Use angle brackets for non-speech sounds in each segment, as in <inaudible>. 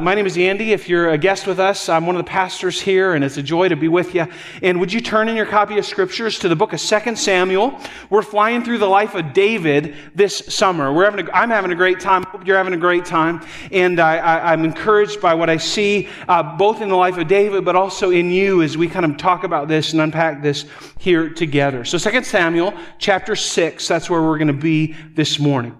My name is Andy. If you're a guest with us, I'm one of the pastors here, and it's a joy to be with you. And would you turn in your copy of scriptures to the book of 2 Samuel? We're flying through the life of David this summer. We're having a, I'm having a great time. Hope you're having a great time. And I, am encouraged by what I see, uh, both in the life of David, but also in you as we kind of talk about this and unpack this here together. So 2 Samuel chapter 6, that's where we're going to be this morning.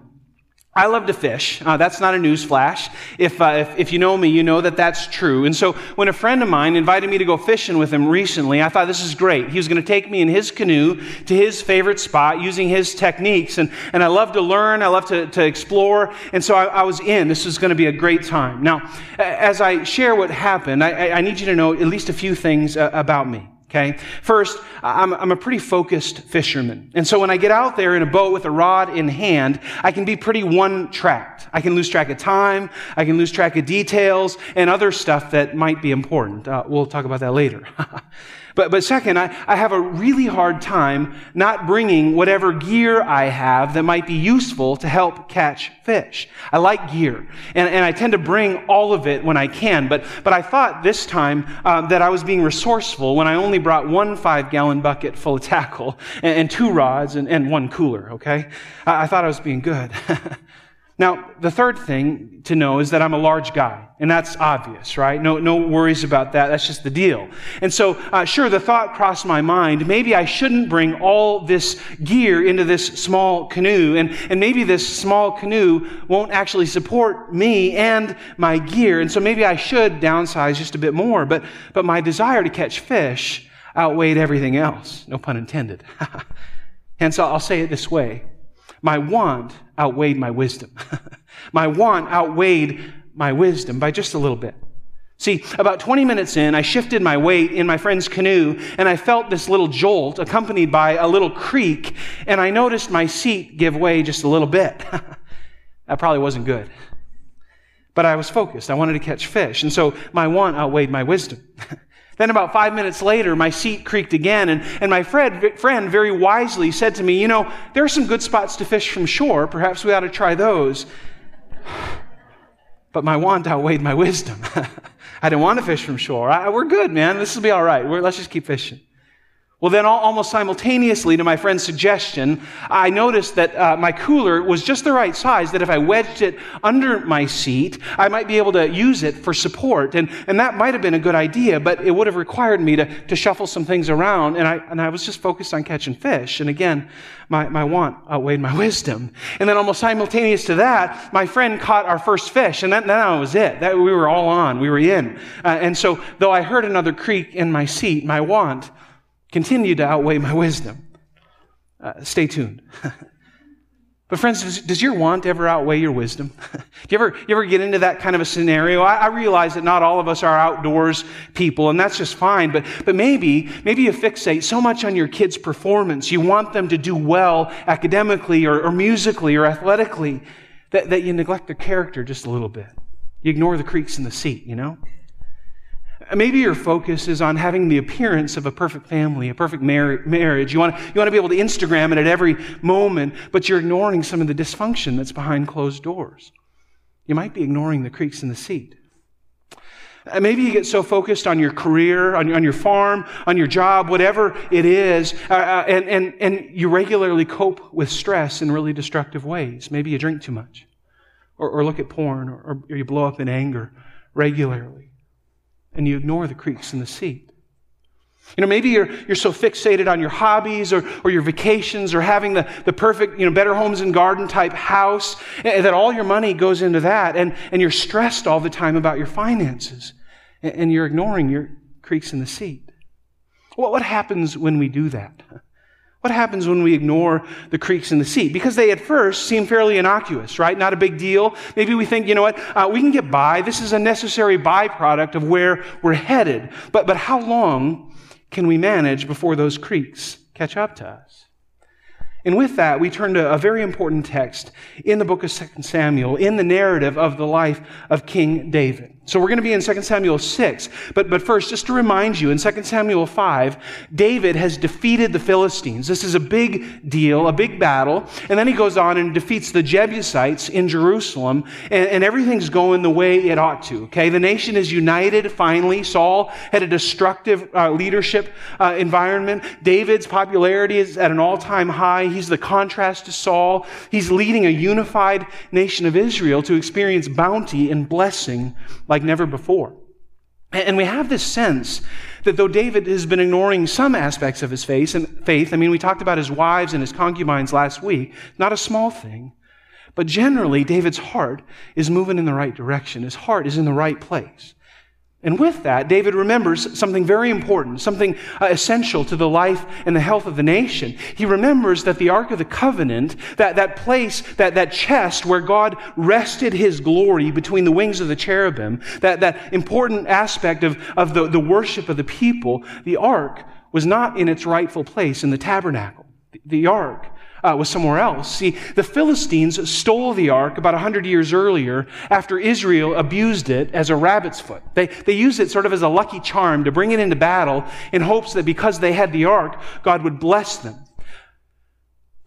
I love to fish. Uh, that's not a news flash. If, uh, if, if, you know me, you know that that's true. And so when a friend of mine invited me to go fishing with him recently, I thought this is great. He was going to take me in his canoe to his favorite spot using his techniques. And, and I love to learn. I love to, to explore. And so I, I was in. This is going to be a great time. Now, as I share what happened, I, I need you to know at least a few things uh, about me. Okay. First, I'm, I'm, a pretty focused fisherman. And so when I get out there in a boat with a rod in hand, I can be pretty one tracked. I can lose track of time. I can lose track of details and other stuff that might be important. Uh, we'll talk about that later. <laughs> But, but second, I, I have a really hard time not bringing whatever gear I have that might be useful to help catch fish. I like gear, and, and I tend to bring all of it when I can. But, but I thought this time um, that I was being resourceful when I only brought one five gallon bucket full of tackle and, and two rods and, and one cooler, okay? I, I thought I was being good. <laughs> Now, the third thing to know is that I'm a large guy, and that's obvious, right? No, no worries about that. That's just the deal. And so, uh, sure, the thought crossed my mind maybe I shouldn't bring all this gear into this small canoe, and, and maybe this small canoe won't actually support me and my gear, and so maybe I should downsize just a bit more. But, but my desire to catch fish outweighed everything else, no pun intended. <laughs> Hence, I'll say it this way my want outweighed my wisdom. <laughs> my want outweighed my wisdom by just a little bit. See, about 20 minutes in, I shifted my weight in my friend's canoe and I felt this little jolt accompanied by a little creak and I noticed my seat give way just a little bit. <laughs> that probably wasn't good. But I was focused. I wanted to catch fish. And so my want outweighed my wisdom. <laughs> Then, about five minutes later, my seat creaked again, and, and my friend, friend very wisely said to me, You know, there are some good spots to fish from shore. Perhaps we ought to try those. But my want outweighed my wisdom. <laughs> I didn't want to fish from shore. I, we're good, man. This will be all right. We're, let's just keep fishing. Well, then, almost simultaneously to my friend's suggestion, I noticed that uh, my cooler was just the right size that if I wedged it under my seat, I might be able to use it for support. And, and that might have been a good idea, but it would have required me to, to shuffle some things around. And I, and I was just focused on catching fish. And again, my, my want outweighed my wisdom. And then, almost simultaneous to that, my friend caught our first fish. And that, that was it. That, we were all on. We were in. Uh, and so, though I heard another creak in my seat, my want, continue to outweigh my wisdom. Uh, stay tuned. <laughs> but friends, does, does, your want ever outweigh your wisdom? do <laughs> you ever, you ever get into that kind of a scenario? I, I, realize that not all of us are outdoors people, and that's just fine. But, but maybe, maybe you fixate so much on your kids' performance. You want them to do well academically or, or musically or athletically that, that you neglect their character just a little bit. You ignore the creaks in the seat, you know? Maybe your focus is on having the appearance of a perfect family, a perfect mar- marriage. You want, to, you want to be able to Instagram it at every moment, but you're ignoring some of the dysfunction that's behind closed doors. You might be ignoring the creaks in the seat. Uh, maybe you get so focused on your career, on your, on your farm, on your job, whatever it is, uh, uh, and, and, and you regularly cope with stress in really destructive ways. Maybe you drink too much, or, or look at porn, or, or you blow up in anger regularly and you ignore the creaks in the seat. You know, maybe you're, you're so fixated on your hobbies or, or your vacations or having the, the perfect, you know, better homes and garden type house eh, that all your money goes into that and, and you're stressed all the time about your finances and, and you're ignoring your creaks in the seat. What, what happens when we do that? What happens when we ignore the creaks in the sea? Because they at first seem fairly innocuous, right? Not a big deal. Maybe we think, you know what, uh, we can get by. This is a necessary byproduct of where we're headed. But, but how long can we manage before those creaks catch up to us? And with that, we turn to a very important text in the book of 2 Samuel, in the narrative of the life of King David. So we're going to be in 2 Samuel 6. But, but first, just to remind you, in 2 Samuel 5, David has defeated the Philistines. This is a big deal, a big battle. And then he goes on and defeats the Jebusites in Jerusalem. And, and everything's going the way it ought to. Okay? The nation is united finally. Saul had a destructive uh, leadership uh, environment. David's popularity is at an all time high. He's the contrast to Saul. He's leading a unified nation of Israel to experience bounty and blessing like never before. And we have this sense that though David has been ignoring some aspects of his faith, and faith, I mean, we talked about his wives and his concubines last week, not a small thing, but generally, David's heart is moving in the right direction. His heart is in the right place. And with that, David remembers something very important, something uh, essential to the life and the health of the nation. He remembers that the Ark of the Covenant, that, that place, that, that chest where God rested his glory between the wings of the cherubim, that, that important aspect of, of the, the worship of the people, the Ark was not in its rightful place in the tabernacle. The, the Ark uh, was somewhere else. See, the Philistines stole the ark about 100 years earlier after Israel abused it as a rabbit's foot. They, they used it sort of as a lucky charm to bring it into battle in hopes that because they had the ark, God would bless them.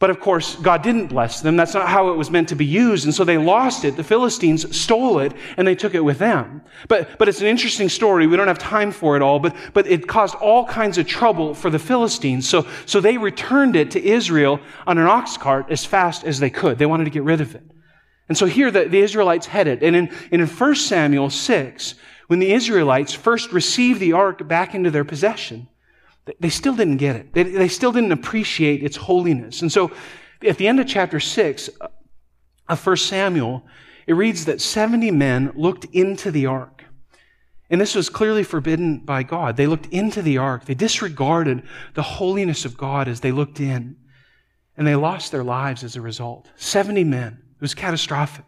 But of course, God didn't bless them. That's not how it was meant to be used. And so they lost it. The Philistines stole it and they took it with them. But, but it's an interesting story. We don't have time for it all, but, but it caused all kinds of trouble for the Philistines. So, so they returned it to Israel on an ox cart as fast as they could. They wanted to get rid of it. And so here the, the Israelites headed. And in, and in 1 Samuel 6, when the Israelites first received the ark back into their possession, they still didn't get it. They, they still didn't appreciate its holiness. And so at the end of chapter 6 uh, of 1 Samuel, it reads that 70 men looked into the ark. And this was clearly forbidden by God. They looked into the ark. They disregarded the holiness of God as they looked in. And they lost their lives as a result. 70 men. It was catastrophic.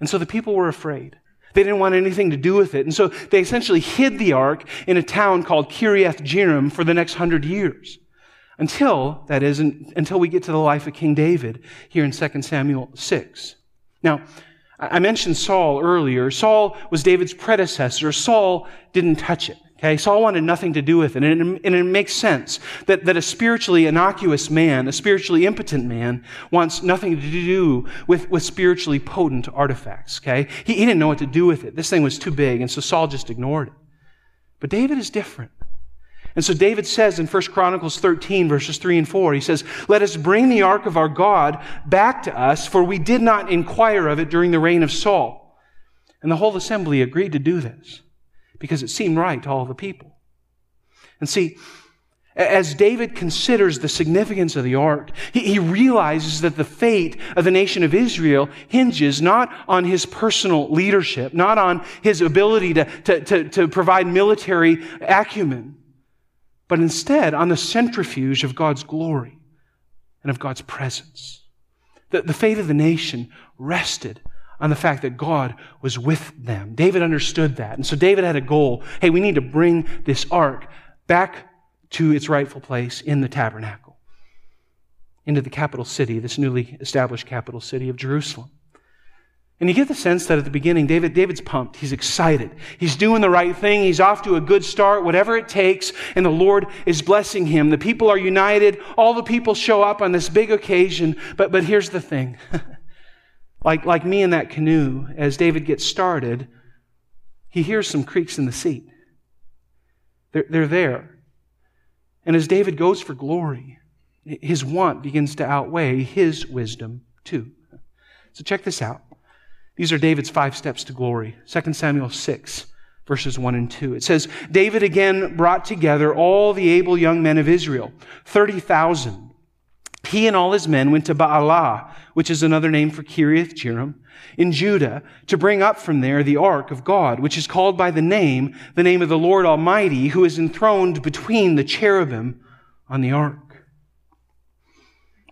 And so the people were afraid. They didn't want anything to do with it. And so they essentially hid the ark in a town called Kiriath Jearim for the next hundred years. Until, that is, until we get to the life of King David here in 2 Samuel 6. Now, I mentioned Saul earlier. Saul was David's predecessor. Saul didn't touch it. Okay, Saul wanted nothing to do with it. And it, and it makes sense that, that a spiritually innocuous man, a spiritually impotent man, wants nothing to do with, with spiritually potent artifacts. Okay? He, he didn't know what to do with it. This thing was too big, and so Saul just ignored it. But David is different. And so David says in 1 Chronicles 13, verses 3 and 4, he says, Let us bring the ark of our God back to us, for we did not inquire of it during the reign of Saul. And the whole assembly agreed to do this because it seemed right to all the people. And see, as David considers the significance of the ark, he, realizes that the fate of the nation of Israel hinges not on his personal leadership, not on his ability to, to, to, to provide military acumen, but instead on the centrifuge of God's glory and of God's presence. The, the fate of the nation rested on the fact that God was with them. David understood that. And so David had a goal. Hey, we need to bring this ark back to its rightful place in the tabernacle, into the capital city, this newly established capital city of Jerusalem. And you get the sense that at the beginning, David, David's pumped. He's excited. He's doing the right thing. He's off to a good start, whatever it takes. And the Lord is blessing him. The people are united. All the people show up on this big occasion. But, but here's the thing. <laughs> Like, like me in that canoe, as David gets started, he hears some creaks in the seat. They're, they're there. And as David goes for glory, his want begins to outweigh his wisdom too. So check this out. These are David's five steps to glory. 2 Samuel 6, verses 1 and 2. It says, David again brought together all the able young men of Israel, 30,000 he and all his men went to Baalah, which is another name for Kiriath Jearim, in Judah, to bring up from there the ark of God, which is called by the name, the name of the Lord Almighty, who is enthroned between the cherubim on the ark.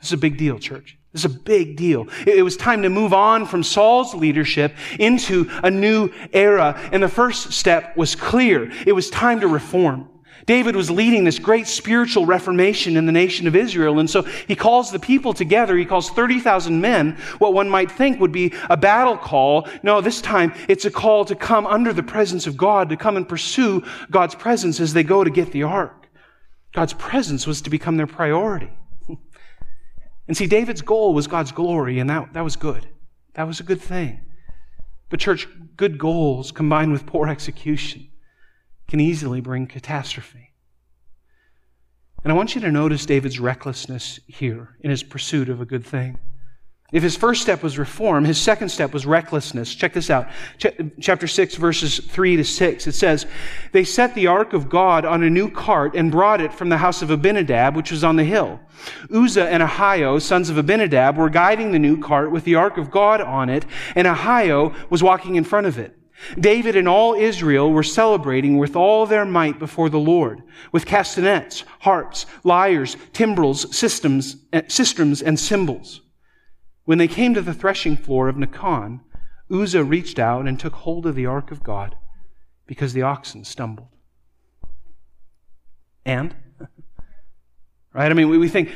This is a big deal, church. This is a big deal. It was time to move on from Saul's leadership into a new era. And the first step was clear. It was time to reform. David was leading this great spiritual reformation in the nation of Israel. And so he calls the people together. He calls 30,000 men, what one might think would be a battle call. No, this time it's a call to come under the presence of God, to come and pursue God's presence as they go to get the ark. God's presence was to become their priority. <laughs> And see, David's goal was God's glory, and that, that was good. That was a good thing. But, church, good goals combined with poor execution can easily bring catastrophe. And I want you to notice David's recklessness here in his pursuit of a good thing. If his first step was reform, his second step was recklessness. Check this out. Ch- chapter 6, verses 3 to 6. It says, They set the ark of God on a new cart and brought it from the house of Abinadab, which was on the hill. Uzzah and Ahio, sons of Abinadab, were guiding the new cart with the ark of God on it, and Ahio was walking in front of it. David and all Israel were celebrating with all their might before the Lord, with castanets, harps, lyres, timbrels, systems, eh, sistrums, and cymbals. When they came to the threshing floor of Nacon, Uzzah reached out and took hold of the ark of God because the oxen stumbled. And? <laughs> right? I mean, we think,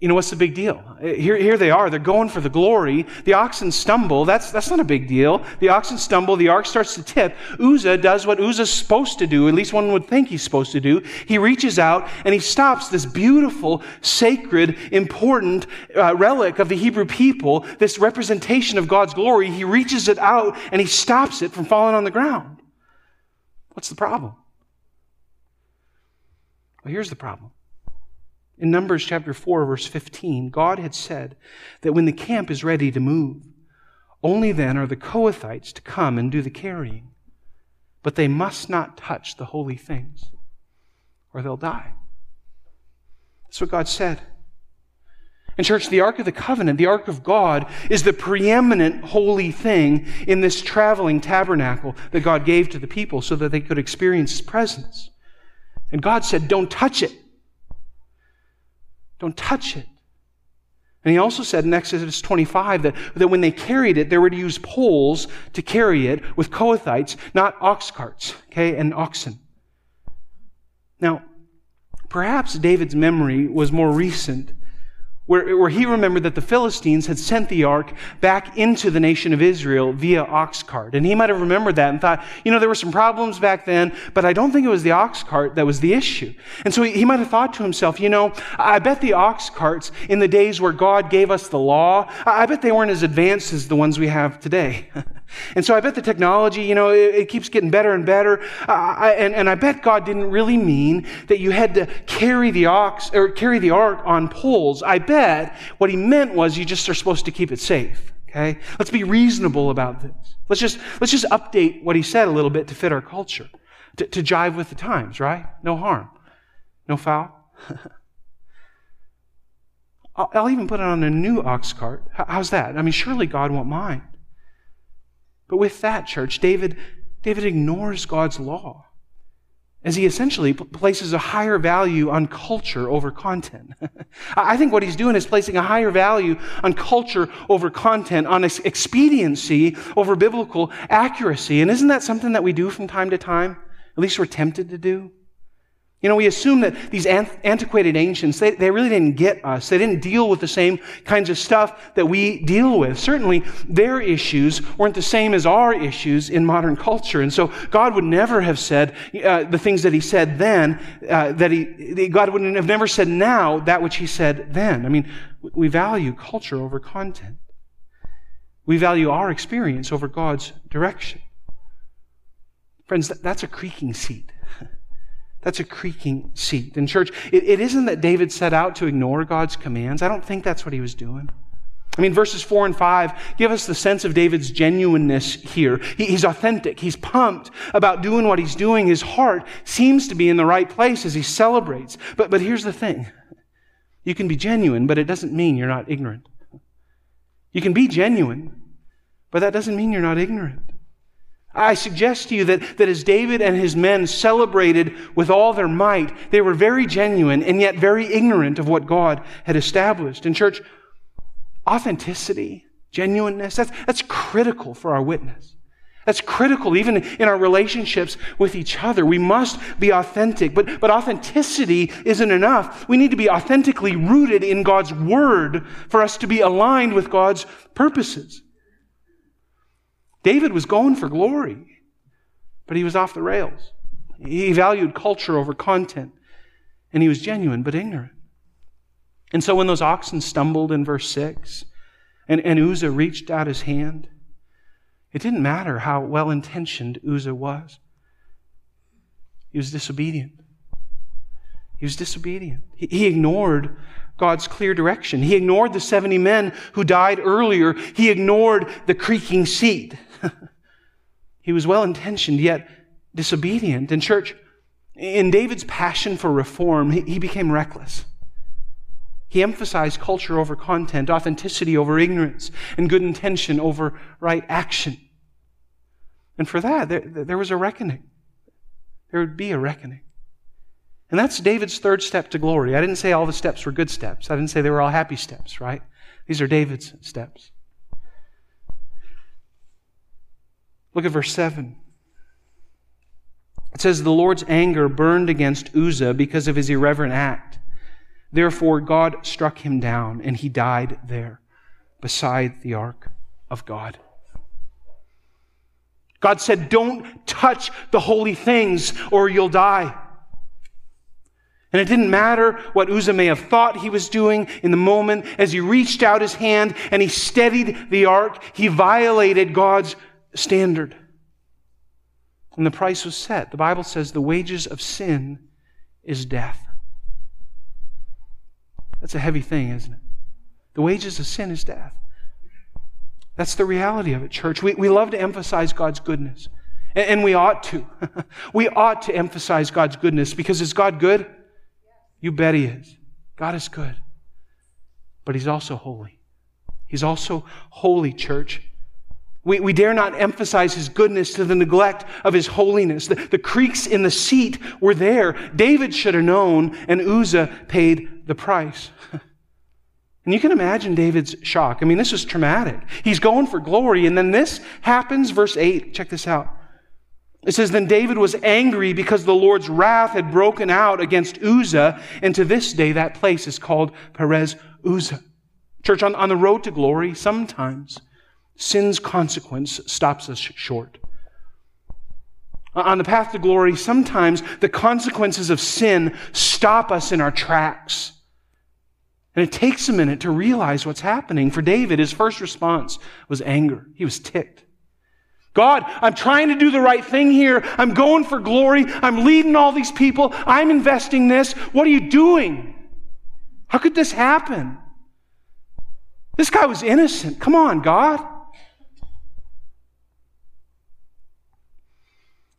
you know, what's the big deal? Here, here they are. They're going for the glory. The oxen stumble. That's, that's not a big deal. The oxen stumble. The ark starts to tip. Uzzah does what Uzzah's supposed to do. At least one would think he's supposed to do. He reaches out and he stops this beautiful, sacred, important uh, relic of the Hebrew people, this representation of God's glory. He reaches it out and he stops it from falling on the ground. What's the problem? Well, here's the problem. In Numbers chapter 4, verse 15, God had said that when the camp is ready to move, only then are the Kohathites to come and do the carrying. But they must not touch the holy things, or they'll die. That's what God said. And, church, the Ark of the Covenant, the Ark of God, is the preeminent holy thing in this traveling tabernacle that God gave to the people so that they could experience His presence. And God said, Don't touch it. Don't touch it. And he also said in Exodus 25 that, that when they carried it, they were to use poles to carry it with Kohathites, not ox carts, okay, and oxen. Now, perhaps David's memory was more recent where, where he remembered that the Philistines had sent the ark back into the nation of Israel via ox cart. And he might have remembered that and thought, you know, there were some problems back then, but I don't think it was the ox cart that was the issue. And so he, he might have thought to himself, you know, I bet the ox carts in the days where God gave us the law, I bet they weren't as advanced as the ones we have today. <laughs> And so I bet the technology, you know, it, it keeps getting better and better. Uh, I, and, and I bet God didn't really mean that you had to carry the ox or carry the ark on poles. I bet what he meant was you just are supposed to keep it safe. Okay? Let's be reasonable about this. Let's just, let's just update what he said a little bit to fit our culture, to, to jive with the times, right? No harm. No foul. <laughs> I'll, I'll even put it on a new ox cart. How's that? I mean, surely God won't mind. But with that, church, David, David ignores God's law as he essentially places a higher value on culture over content. <laughs> I think what he's doing is placing a higher value on culture over content, on expediency over biblical accuracy. And isn't that something that we do from time to time? At least we're tempted to do. You know, we assume that these antiquated ancients, they, they really didn't get us. They didn't deal with the same kinds of stuff that we deal with. Certainly, their issues weren't the same as our issues in modern culture. And so, God would never have said uh, the things that He said then, uh, that He, God would have never said now that which He said then. I mean, we value culture over content. We value our experience over God's direction. Friends, that's a creaking seat. That's a creaking seat. In church, it, it isn't that David set out to ignore God's commands. I don't think that's what he was doing. I mean, verses 4 and 5 give us the sense of David's genuineness here. He, he's authentic. He's pumped about doing what he's doing. His heart seems to be in the right place as he celebrates. But, but here's the thing you can be genuine, but it doesn't mean you're not ignorant. You can be genuine, but that doesn't mean you're not ignorant. I suggest to you that, that as David and his men celebrated with all their might, they were very genuine and yet very ignorant of what God had established. In church, authenticity, genuineness, that's, that's critical for our witness. That's critical, even in our relationships with each other. We must be authentic, but, but authenticity isn't enough. We need to be authentically rooted in God's Word for us to be aligned with God's purposes. David was going for glory, but he was off the rails. He valued culture over content, and he was genuine but ignorant. And so when those oxen stumbled in verse 6, and, and Uzzah reached out his hand, it didn't matter how well intentioned Uzzah was. He was disobedient. He was disobedient. He, he ignored God's clear direction. He ignored the 70 men who died earlier. He ignored the creaking seat. <laughs> he was well intentioned, yet disobedient. In church, in David's passion for reform, he, he became reckless. He emphasized culture over content, authenticity over ignorance, and good intention over right action. And for that, there, there was a reckoning. There would be a reckoning. And that's David's third step to glory. I didn't say all the steps were good steps. I didn't say they were all happy steps, right? These are David's steps. Look at verse 7. It says, The Lord's anger burned against Uzzah because of his irreverent act. Therefore, God struck him down, and he died there beside the ark of God. God said, Don't touch the holy things, or you'll die. And it didn't matter what Uzzah may have thought he was doing in the moment as he reached out his hand and he steadied the ark, he violated God's standard. And the price was set. The Bible says the wages of sin is death. That's a heavy thing, isn't it? The wages of sin is death. That's the reality of it, church. We, we love to emphasize God's goodness. And, and we ought to. <laughs> we ought to emphasize God's goodness because is God good? You bet He is. God is good. But He's also holy. He's also holy, church. We, we dare not emphasize his goodness to the neglect of his holiness. The, the creaks in the seat were there. David should have known, and Uzzah paid the price. <laughs> And you can imagine David's shock. I mean, this is traumatic. He's going for glory, and then this happens. Verse 8, check this out. It says, Then David was angry because the Lord's wrath had broken out against Uzzah, and to this day that place is called Perez Uzzah. Church, on, on the road to glory, sometimes Sin's consequence stops us short. On the path to glory, sometimes the consequences of sin stop us in our tracks. And it takes a minute to realize what's happening. For David, his first response was anger. He was ticked. God, I'm trying to do the right thing here. I'm going for glory. I'm leading all these people. I'm investing this. What are you doing? How could this happen? This guy was innocent. Come on, God.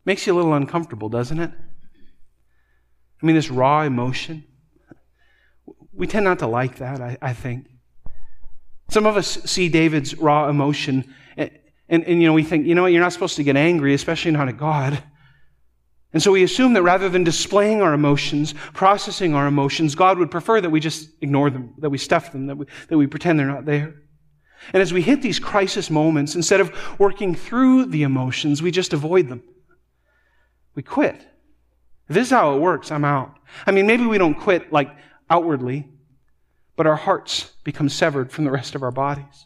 Makes you a little uncomfortable, doesn't it? I mean, this raw emotion. We tend not to like that, I, I think. Some of us see David's raw emotion, and, and, and, you know, we think, you know what, you're not supposed to get angry, especially not at God. And so we assume that rather than displaying our emotions, processing our emotions, God would prefer that we just ignore them, that we stuff them, that we, that we pretend they're not there. And as we hit these crisis moments, instead of working through the emotions, we just avoid them we quit. If this is how it works, I'm out. I mean, maybe we don't quit like outwardly, but our hearts become severed from the rest of our bodies.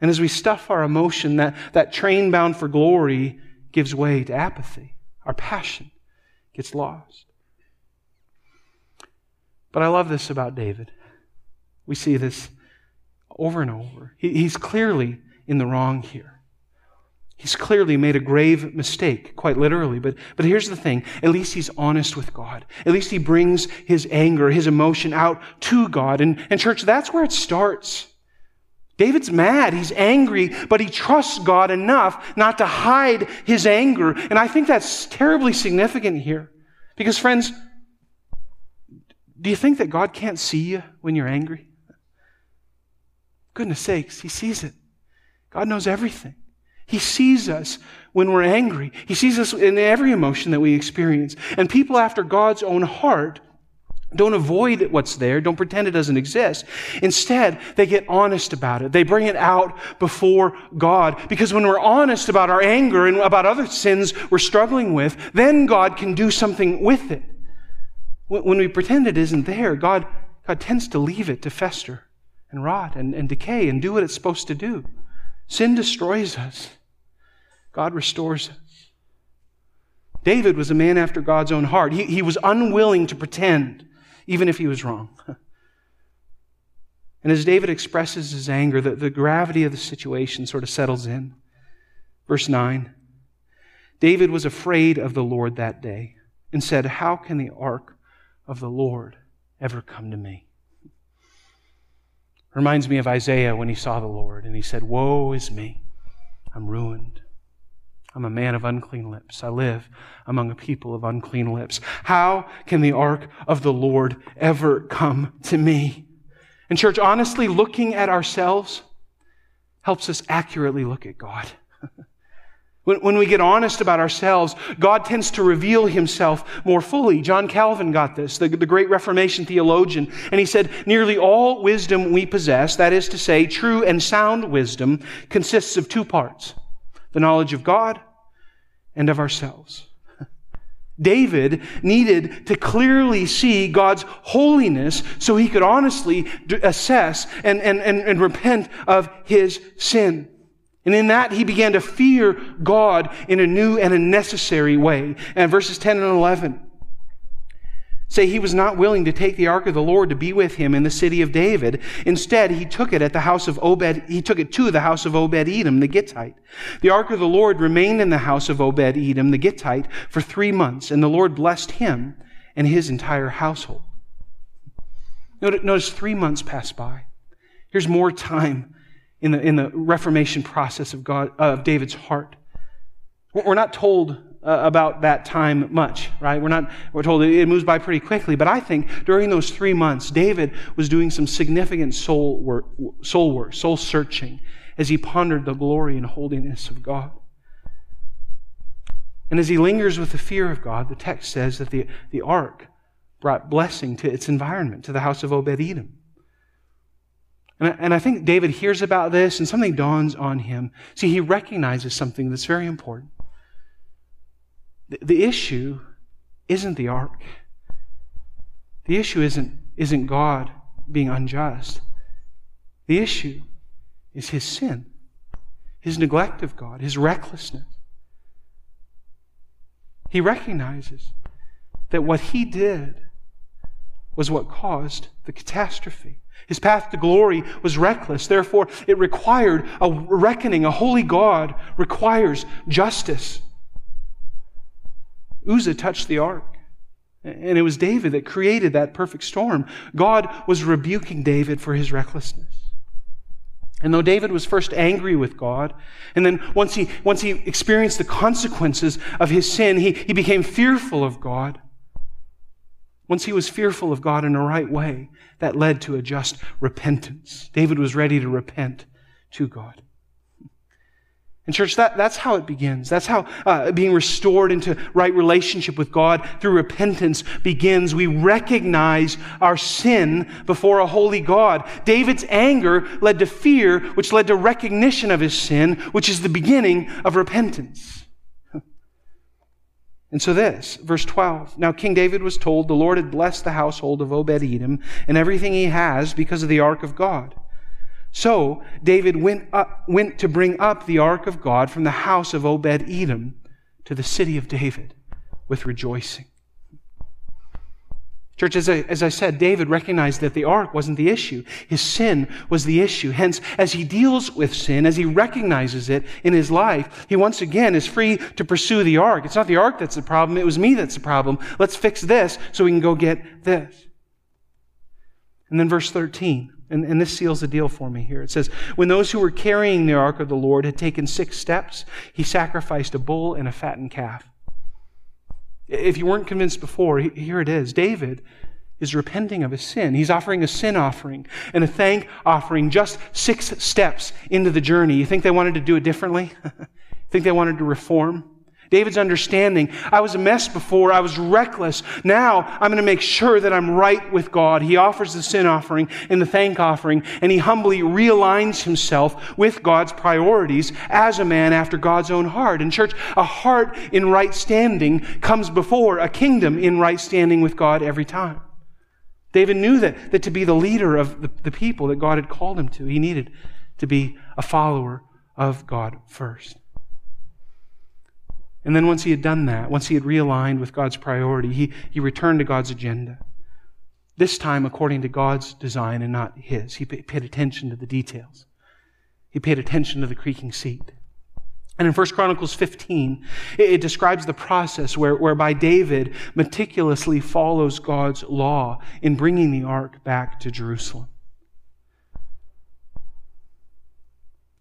And as we stuff our emotion, that, that train bound for glory gives way to apathy. Our passion gets lost. But I love this about David. We see this over and over. He, he's clearly in the wrong here. He's clearly made a grave mistake, quite literally. But, but here's the thing. At least he's honest with God. At least he brings his anger, his emotion out to God. And, and church, that's where it starts. David's mad. He's angry, but he trusts God enough not to hide his anger. And I think that's terribly significant here. Because friends, do you think that God can't see you when you're angry? Goodness sakes, he sees it. God knows everything. He sees us when we're angry. He sees us in every emotion that we experience. And people after God's own heart Don't avoid what's there. Don't pretend it doesn't exist. Instead, they get honest about it. They bring it out before God. Because when we're honest about our anger and about other sins we're struggling with, then God can do something with it. When we pretend it isn't there, God, God tends to leave it to fester and rot and, and decay and do what it's supposed to do. Sin destroys us. God restores us. David was a man after God's own heart. He, he was unwilling to pretend even if he was wrong. <laughs> And as David expresses his anger, the, the gravity of the situation sort of settles in. Verse 9 David was afraid of the Lord that day and said, How can the ark of the Lord ever come to me? Reminds me of Isaiah when he saw the Lord and he said, Woe is me, I'm ruined. I'm a man of unclean lips. I live among a people of unclean lips. How can the ark of the Lord ever come to me? And, church, honestly, looking at ourselves helps us accurately look at God. <laughs> when, when we get honest about ourselves, God tends to reveal himself more fully. John Calvin got this, the, the great Reformation theologian, and he said, Nearly all wisdom we possess, that is to say, true and sound wisdom, consists of two parts the knowledge of God and of ourselves. <laughs> David needed to clearly see God's holiness so he could honestly assess and, and, and, and, repent of his sin. And in that, he began to fear God in a new and a necessary way. And verses 10 and 11 say he was not willing to take the ark of the Lord to be with him in the city of David. Instead, he took it at the house of Obed, he took it to the house of Obed Edom, the Gittite. The ark of the Lord remained in the house of Obed Edom, the Gittite, for three months, and the Lord blessed him and his entire household. Notice three months passed by. Here's more time in the, in the reformation process of God, of David's heart. We're not told uh, about that time much, right? We're not, we're told it moves by pretty quickly, but I think during those three months, David was doing some significant soul work, soul work, soul searching as he pondered the glory and holiness of God. And as he lingers with the fear of God, the text says that the, the ark brought blessing to its environment, to the house of Obed Edom. And I, and I think David hears about this and something dawns on him. See, he recognizes something that's very important. The issue isn't the ark. The issue isn't, isn't God being unjust. The issue is his sin, his neglect of God, his recklessness. He recognizes that what he did was what caused the catastrophe. His path to glory was reckless. Therefore, it required a reckoning. A holy God requires justice. Uzzah touched the ark. And it was David that created that perfect storm. God was rebuking David for his recklessness. And though David was first angry with God, and then once he, once he experienced the consequences of his sin, he, he became fearful of God. Once he was fearful of God in a right way, that led to a just repentance. David was ready to repent to God. And church, that, that's how it begins. That's how uh, being restored into right relationship with God through repentance begins. We recognize our sin before a holy God. David's anger led to fear, which led to recognition of his sin, which is the beginning of repentance. And so this, verse 12. Now King David was told the Lord had blessed the household of Obed Edom and everything he has because of the ark of God. So David went, up, went to bring up the ark of God from the house of Obed Edom to the city of David with rejoicing. Church, as I, as I said, David recognized that the ark wasn't the issue. His sin was the issue. Hence, as he deals with sin, as he recognizes it in his life, he once again is free to pursue the ark. It's not the ark that's the problem, it was me that's the problem. Let's fix this so we can go get this. And then verse 13. And, and this seals the deal for me here. It says, When those who were carrying the ark of the Lord had taken six steps, he sacrificed a bull and a fattened calf. If you weren't convinced before, here it is. David is repenting of his sin. He's offering a sin offering and a thank offering just six steps into the journey. You think they wanted to do it differently? <laughs> think they wanted to reform? David's understanding. I was a mess before. I was reckless. Now I'm going to make sure that I'm right with God. He offers the sin offering and the thank offering, and he humbly realigns himself with God's priorities as a man after God's own heart. In church, a heart in right standing comes before a kingdom in right standing with God every time. David knew that, that to be the leader of the, the people that God had called him to, he needed to be a follower of God first. And then once he had done that, once he had realigned with God's priority, he, he returned to God's agenda. This time according to God's design and not his. He paid attention to the details. He paid attention to the creaking seat. And in 1 Chronicles 15, it, it describes the process where, whereby David meticulously follows God's law in bringing the ark back to Jerusalem.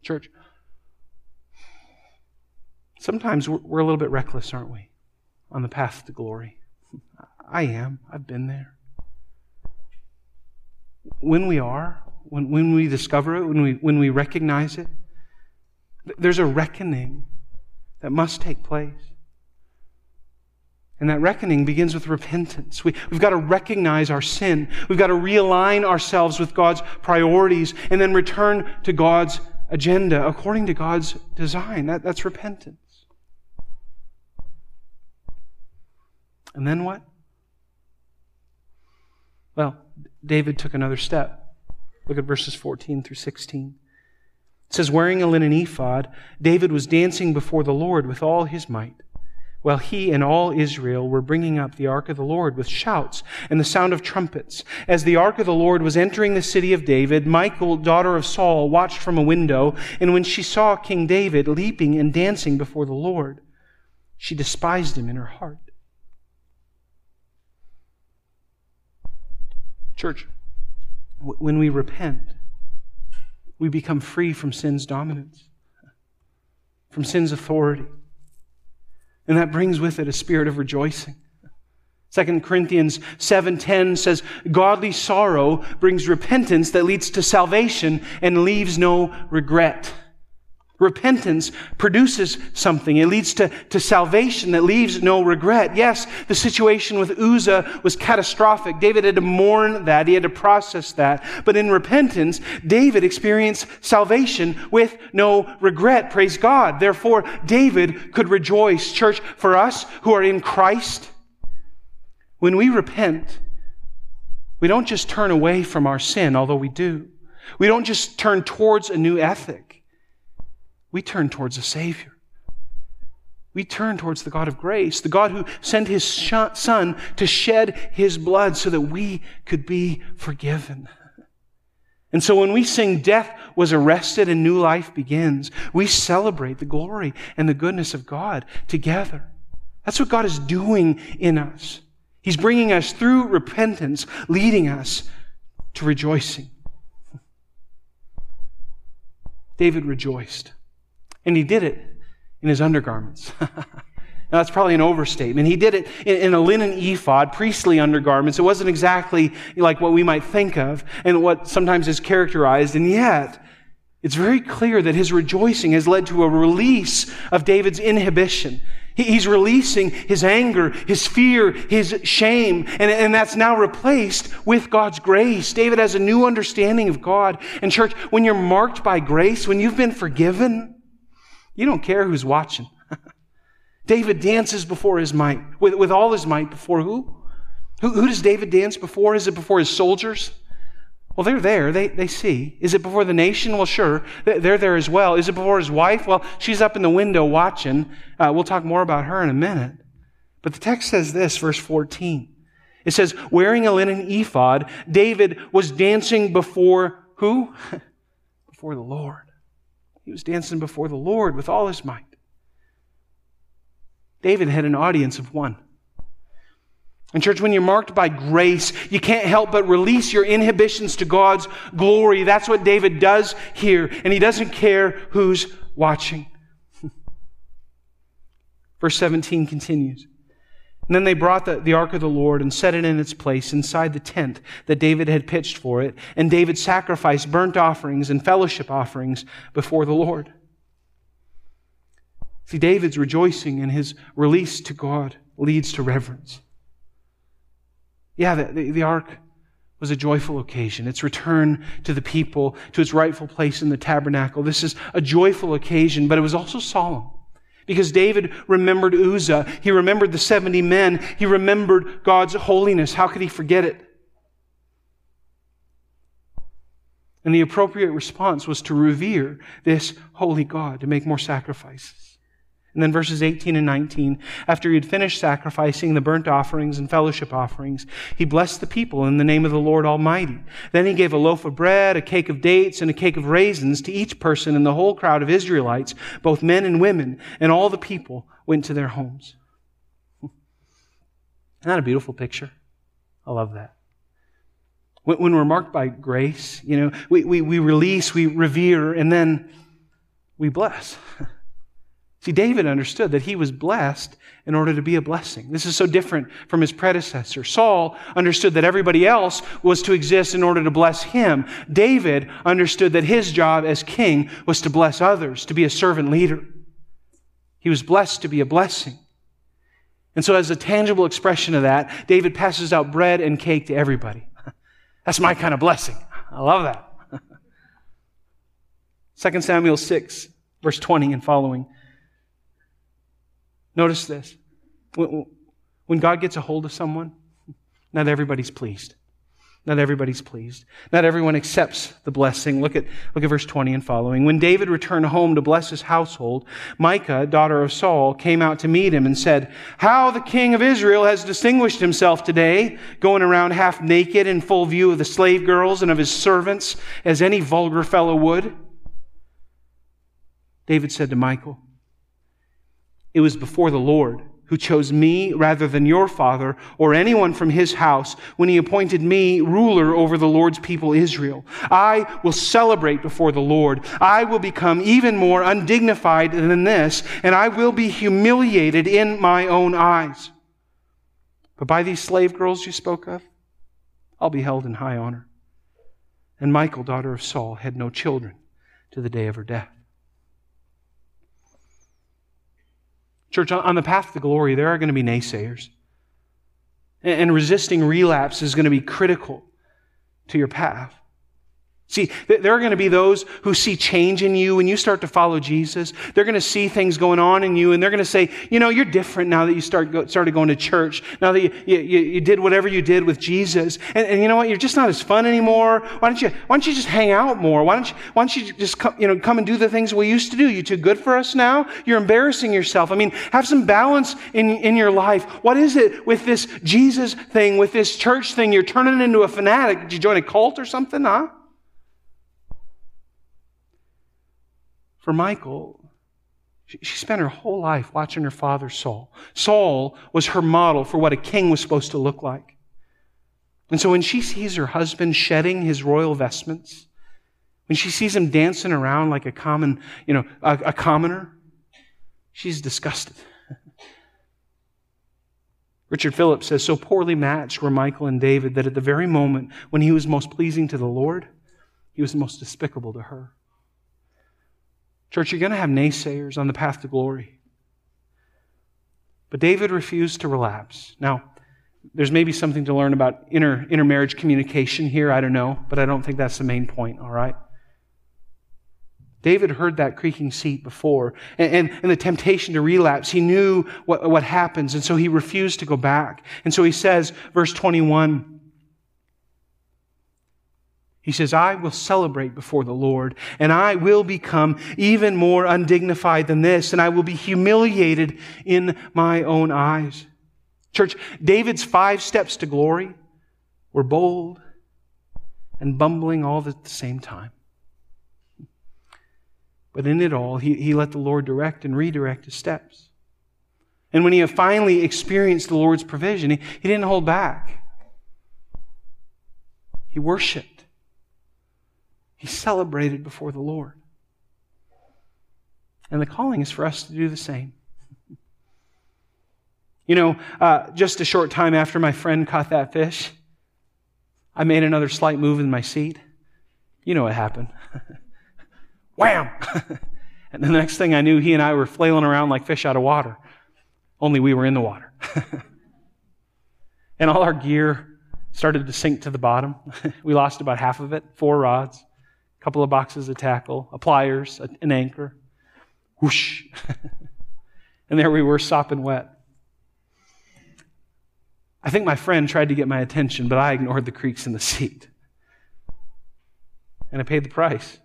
Church, sometimes we're, we're a little bit reckless, aren't we, on the path to glory? <laughs> I am. I've been there. When we are, when, when we discover it, when we, when we recognize it, there's a reckoning that must take place. And that reckoning begins with repentance. We, have got to recognize our sin. We've got to realign ourselves with God's priorities and then return to God's agenda according to God's design. That, that's repentance. And then what? Well, David took another step. Look at verses 14 through 16. It says, Wearing a linen ephod, David was dancing before the Lord with all his might while he and all Israel were bringing up the ark of the Lord with shouts and the sound of trumpets. As the ark of the Lord was entering the city of David, Michal, daughter of Saul, watched from a window, and when she saw King David leaping and dancing before the Lord, she despised him in her heart. Church, when we repent, we become free from sin's dominance, from sin's authority. And that brings with it a spirit of rejoicing. 2 Corinthians 7:10 says godly sorrow brings repentance that leads to salvation and leaves no regret. Repentance produces something. It leads to, to salvation that leaves no regret. Yes, the situation with Uzzah was catastrophic. David had to mourn that. He had to process that. But in repentance, David experienced salvation with no regret. Praise God. Therefore, David could rejoice. Church, for us who are in Christ, when we repent, we don't just turn away from our sin, although we do. We don't just turn towards a new ethic we turn towards a Savior. We turn towards the God of grace, the God who sent his Son to shed his blood so that we could be forgiven. And so when we sing Death was arrested and new life begins, we celebrate the glory and the goodness of God together. That's what God is doing in us. He's bringing us through repentance, leading us to rejoicing. David rejoiced. And he did it in his undergarments. <laughs> Now, that's probably an overstatement. He did it in, a linen ephod, priestly undergarments. It wasn't exactly like what we might think of and what sometimes is characterized. And yet, it's very clear that his rejoicing has led to a release of David's inhibition. He, he's releasing his anger, his fear, his shame, and, and that's now replaced with God's grace. David has a new understanding of God. And church, when you're marked by grace, when you've been forgiven, you don't care who's watching. <laughs> David dances before his might, with, with all his might, before who? who? Who does David dance before? Is it before his soldiers? Well, they're there. They, they see. Is it before the nation? Well, sure. They're there as well. Is it before his wife? Well, she's up in the window watching. Uh, we'll talk more about her in a minute. But the text says this, verse 14. It says, wearing a linen ephod, David was dancing before who? <laughs> before the Lord. He was dancing before the Lord with all his might. David had an audience of one. And, church, when you're marked by grace, you can't help but release your inhibitions to God's glory. That's what David does here. And he doesn't care who's watching. <laughs> Verse 17 continues. And then they brought the, the ark of the Lord and set it in its place inside the tent that David had pitched for it. And David sacrificed burnt offerings and fellowship offerings before the Lord. See, David's rejoicing in his release to God leads to reverence. Yeah, the, the, the ark was a joyful occasion. Its return to the people, to its rightful place in the tabernacle. This is a joyful occasion, but it was also solemn. Because David remembered Uzzah. He remembered the 70 men. He remembered God's holiness. How could he forget it? And the appropriate response was to revere this holy God, to make more sacrifices. And then verses 18 and 19, after he had finished sacrificing the burnt offerings and fellowship offerings, he blessed the people in the name of the Lord Almighty. Then he gave a loaf of bread, a cake of dates, and a cake of raisins to each person in the whole crowd of Israelites, both men and women, and all the people went to their homes. <laughs> Isn't that a beautiful picture? I love that. When we're marked by grace, you know, we, we, we release, we revere, and then we bless. <laughs> See, David understood that he was blessed in order to be a blessing. This is so different from his predecessor. Saul understood that everybody else was to exist in order to bless him. David understood that his job as king was to bless others, to be a servant leader. He was blessed to be a blessing. And so, as a tangible expression of that, David passes out bread and cake to everybody. <laughs> That's my kind of blessing. I love that. <laughs> 2 Samuel 6, verse 20 and following. Notice this. When God gets a hold of someone, not everybody's pleased. Not everybody's pleased. Not everyone accepts the blessing. Look at, look at verse 20 and following. When David returned home to bless his household, Michal, daughter of Saul, came out to meet him and said, How the king of Israel has distinguished himself today, going around half naked in full view of the slave girls and of his servants, as any vulgar fellow would. David said to Michal, it was before the Lord who chose me rather than your father or anyone from his house when he appointed me ruler over the Lord's people Israel. I will celebrate before the Lord. I will become even more undignified than this, and I will be humiliated in my own eyes. But by these slave girls you spoke of, I'll be held in high honor. And Michal, daughter of Saul, had no children to the day of her death. Church, on the path to glory, there are going to be naysayers. And resisting relapse is going to be critical to your path. See, there are going to be those who see change in you when you start to follow Jesus. They're going to see things going on in you, and they're going to say, you know, you're different now that you start go, started going to church, now that you, you, you, did whatever you did with Jesus. And, and, you know what? You're just not as fun anymore. Why don't you, why don't you just hang out more? Why don't you, why don't you just come, you know, come and do the things we used to do? You too good for us now? You're embarrassing yourself. I mean, have some balance in, in your life. What is it with this Jesus thing, with this church thing? You're turning into a fanatic. Did you join a cult or something, huh? For Michal, she, spent her whole life watching her father Saul. Saul was her model for what a king was supposed to look like. And so when she sees her husband shedding his royal vestments, when she sees him dancing around like a common, you know, a, a commoner, she's disgusted. <laughs> Richard Phillips says, So poorly matched were Michal and David that at the very moment when he was most pleasing to the Lord, he was most despicable to her. Church, you're going to have naysayers on the path to glory. But David refused to relapse. Now, there's maybe something to learn about inter, intermarriage communication here. I don't know, but I don't think that's the main point, all right? David heard that creaking seat before, and, and, and, the temptation to relapse. He knew what, what happens, and so he refused to go back. And so he says, verse 21, he says, I will celebrate before the Lord, and I will become even more undignified than this, and I will be humiliated in my own eyes. Church, David's five steps to glory were bold and bumbling all at the same time. But in it all, he, he let the Lord direct and redirect his steps. And when he finally experienced the Lord's provision, he, he didn't hold back. He worshiped. He celebrated before the Lord. And the calling is for us to do the same. You know, uh, just a short time after my friend caught that fish, I made another slight move in my seat. You know what happened. <laughs> Wham! <laughs> And the next thing I knew, he and I were flailing around like fish out of water, only we were in the water. <laughs> and all our gear started to sink to the bottom. we lost about half of it four rods, couple of boxes of tackle, a pliers, an anchor. Whoosh. <laughs> and there we were, sopping wet. I think my friend tried to get my attention, but I ignored the creaks in the seat. And I paid the price.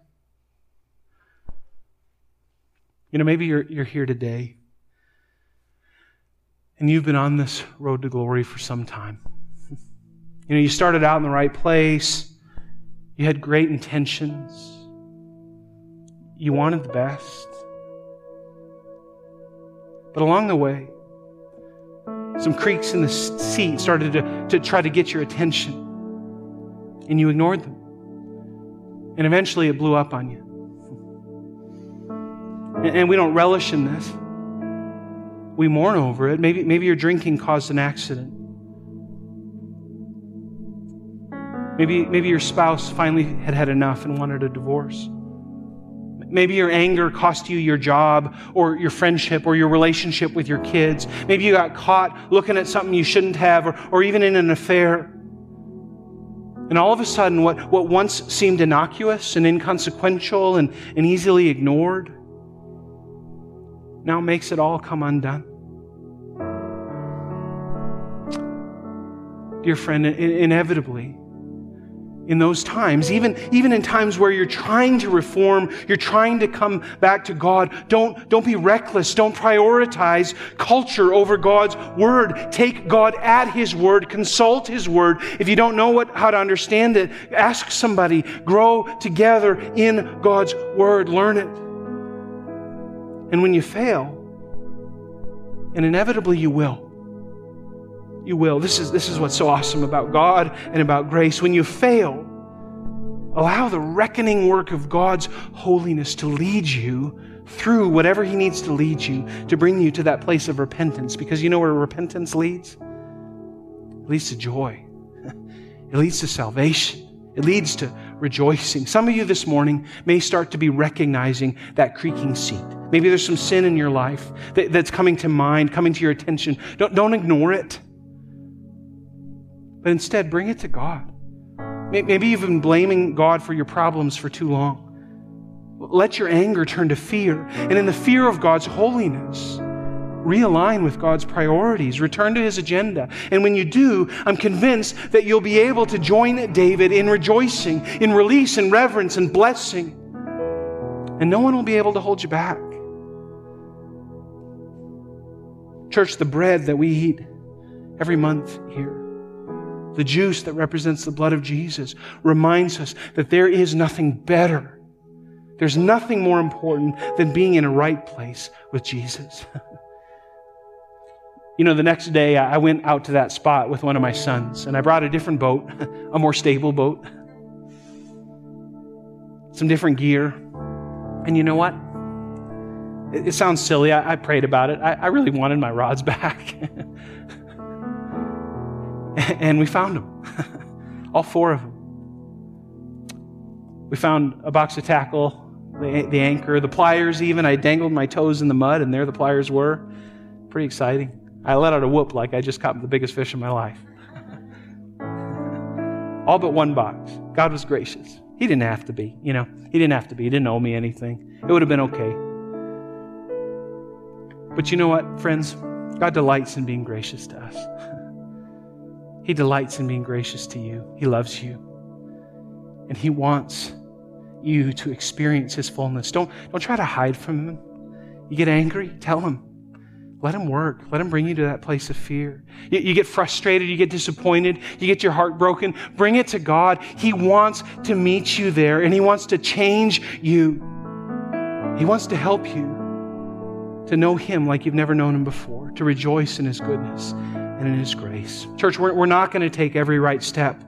You know, maybe you're, you're here today and you've been on this road to glory for some time. <laughs> You know, you started out in the right place, you had great intentions, you wanted the best. But along the way, some creaks in the seat started to, to try to get your attention, and you ignored them. And eventually it blew up on you. And, and we don't relish in this. We mourn over it. Maybe, maybe your drinking caused an accident. Maybe, maybe your spouse finally had had enough and wanted a divorce. Maybe your anger cost you your job or your friendship or your relationship with your kids. Maybe you got caught looking at something you shouldn't have or, or even in an affair. And all of a sudden, what, what once seemed innocuous and inconsequential and, and easily ignored now makes it all come undone. Dear friend, inevitably, in those times, even, even in times where you're trying to reform, you're trying to come back to God, don't, don't be reckless. Don't prioritize culture over God's word. Take God at His word. Consult His word. If you don't know what, how to understand it, ask somebody. Grow together in God's word. Learn it. And when you fail, and inevitably you will, you will. This is, this is what's so awesome about God and about grace. When you fail, allow the reckoning work of God's holiness to lead you through whatever He needs to lead you to bring you to that place of repentance. Because you know where repentance leads? It leads to joy, <laughs> it leads to salvation. It leads to rejoicing. Some of you this morning may start to be recognizing that creaking seat. Maybe there's some sin in your life that, that's coming to mind, coming to your attention. Don't, don't ignore it but instead bring it to God. Maybe you've been blaming God for your problems for too long. Let your anger turn to fear. And in the fear of God's holiness, realign with God's priorities, return to his agenda. And when you do, I'm convinced that you'll be able to join David in rejoicing, in release and reverence and blessing. And no one will be able to hold you back. Church, the bread that we eat every month here the juice that represents the blood of Jesus, reminds us that there is nothing better. There's nothing more important than being in a right place with Jesus. <laughs> you know, the next day I went out to that spot with one of my sons, and I brought a different boat, <laughs> a more stable boat, <laughs> some different gear. And you know what? It, sounds silly. I, prayed about it. I, really wanted my rods back. <laughs> and we found them, <laughs> all four of them. We found a box of tackle, the, the anchor, the pliers, even. I dangled my toes in the mud, and there the pliers were. Pretty exciting. I let out a whoop like I just caught the biggest fish in my life. <laughs> all but one box. God was gracious. He didn't have to be, you know. He didn't have to be. He didn't owe me anything. It would have been okay. But you know what, friends? God delights in being gracious to us. He delights in being gracious to you. He loves you. And He wants you to experience His fullness. Don't, don't try to hide from Him. You get angry, tell Him. Let Him work. Let Him bring you to that place of fear. You, you, get frustrated, you get disappointed, you get your heart broken. Bring it to God. He wants to meet you there and He wants to change you. He wants to help you to know Him like you've never known Him before, to rejoice in His goodness and in His grace. Church, we're, we're not going to take every right step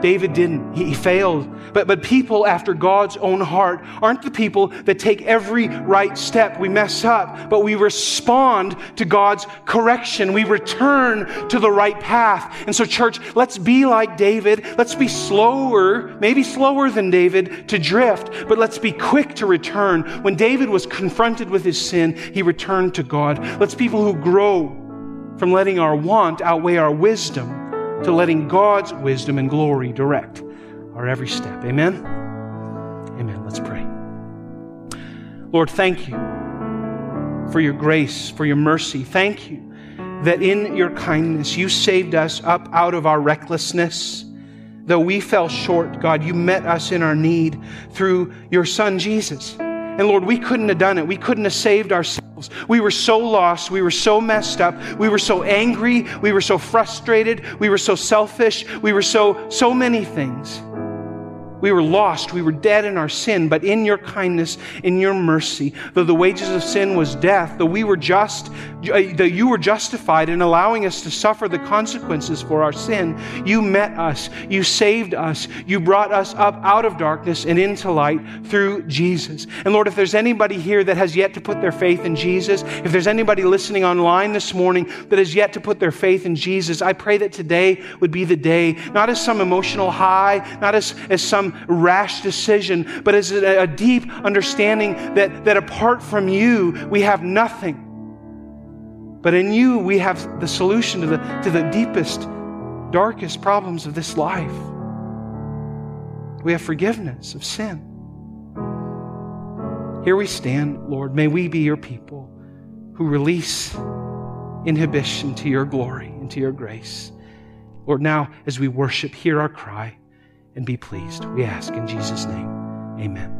David didn't. He, he, failed. But, but people after God's own heart aren't the people that take every right step. We mess up, but we respond to God's correction. We return to the right path. And so, church, let's be like David. Let's be slower, maybe slower than David, to drift, but let's be quick to return. When David was confronted with his sin, he returned to God. Let's people who grow from letting our want outweigh our wisdom to letting God's wisdom and glory direct our every step. Amen? Amen. Let's pray. Lord, thank you for your grace, for your mercy. Thank you that in your kindness you saved us up out of our recklessness. Though we fell short, God, you met us in our need through your Son, Jesus. And Lord, we couldn't have done it. We couldn't have saved ourselves. We were so lost. We were so messed up. We were so angry. We were so frustrated. We were so selfish. We were so, so many things. We were lost. We were dead in our sin, but in your kindness, in your mercy, though the wages of sin was death, though we were just, uh, though you were justified in allowing us to suffer the consequences for our sin, you met us. You saved us. You brought us up out of darkness and into light through Jesus. And Lord, if there's anybody here that has yet to put their faith in Jesus, if there's anybody listening online this morning that has yet to put their faith in Jesus, I pray that today would be the day, not as some emotional high, not as, as some rash decision, but a, a deep understanding that, that apart from you, we have nothing. But in you, we have the solution to the, to the deepest, darkest problems of this life. We have forgiveness of sin. Here we stand, Lord. May we be your people who release inhibition to your glory and to your grace. Lord, now as we worship, hear our cry and be pleased. We ask in Jesus' name. Amen.